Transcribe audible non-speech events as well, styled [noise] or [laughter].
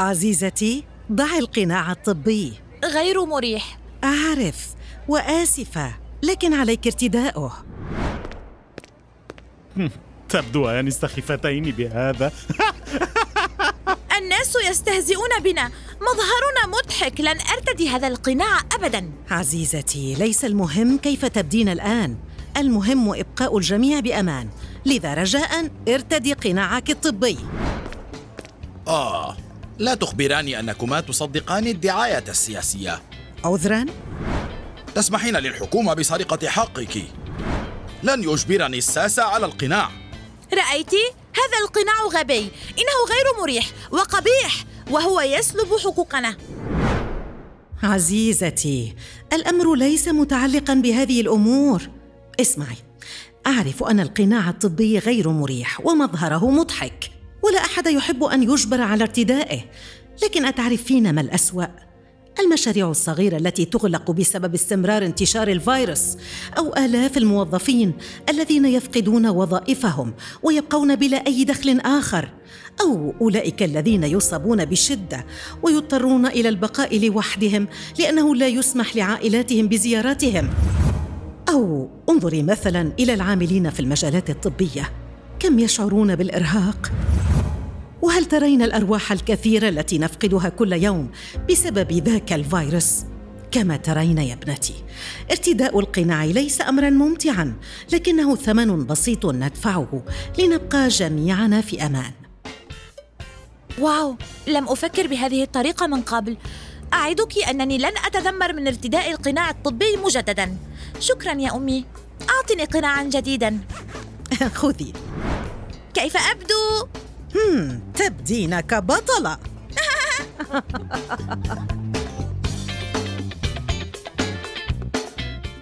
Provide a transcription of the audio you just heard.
عزيزتي ضعي القناع الطبي. غير مريح. أعرف وآسفة لكن عليك ارتداؤه. تبدوان سخيفتين بهذا. [laughs] الناس يستهزئون بنا. مظهرنا مضحك. لن أرتدي هذا القناع ابدا. عزيزتي ليس المهم كيف تبدين الآن. المهم إبقاء الجميع بأمان. لذا رجاء ارتدي قناعك الطبي. آه. لا تخبراني أنكما تصدقان الدعاية السياسية. عذرا تسمحين للحكومة بسرقة حقك. لن يجبرني الساسة على القناع. رأيت؟ هذا القناع غبي. إنه غير مريح وقبيح وهو يسلب حقوقنا. عزيزتي الأمر ليس متعلقا بهذه الأمور. اسمعي أعرف أن القناع الطبي غير مريح ومظهره مضحك. ولا أحد يحب أن يجبر على ارتدائه. لكن أتعرفين ما الأسوأ؟ المشاريع الصغيرة التي تغلق بسبب استمرار انتشار الفيروس أو آلاف الموظفين الذين يفقدون وظائفهم ويبقون بلا أي دخل آخر أو أولئك الذين يصابون بشدة ويضطرون إلى البقاء لوحدهم لأنه لا يسمح لعائلاتهم بزيارتهم أو انظري مثلا إلى العاملين في المجالات الطبية. كم يشعرون بالإرهاق؟ وهل ترين الأرواح الكثيرة التي نفقدها كل يوم بسبب ذاك الفيروس؟ كما ترين يا ابنتي ارتداء القناع ليس امرا ممتعا لكنه ثمن بسيط ندفعه لنبقى جميعنا في أمان. واو لم أفكر بهذه الطريقة من قبل. أعدك أنني لن أتذمر من ارتداء القناع الطبي مجددا. شكرا يا أمي. أعطني قناعا جديدا. [laughs] خذي. كيف أبدو؟ تبدين كبطله [laughs]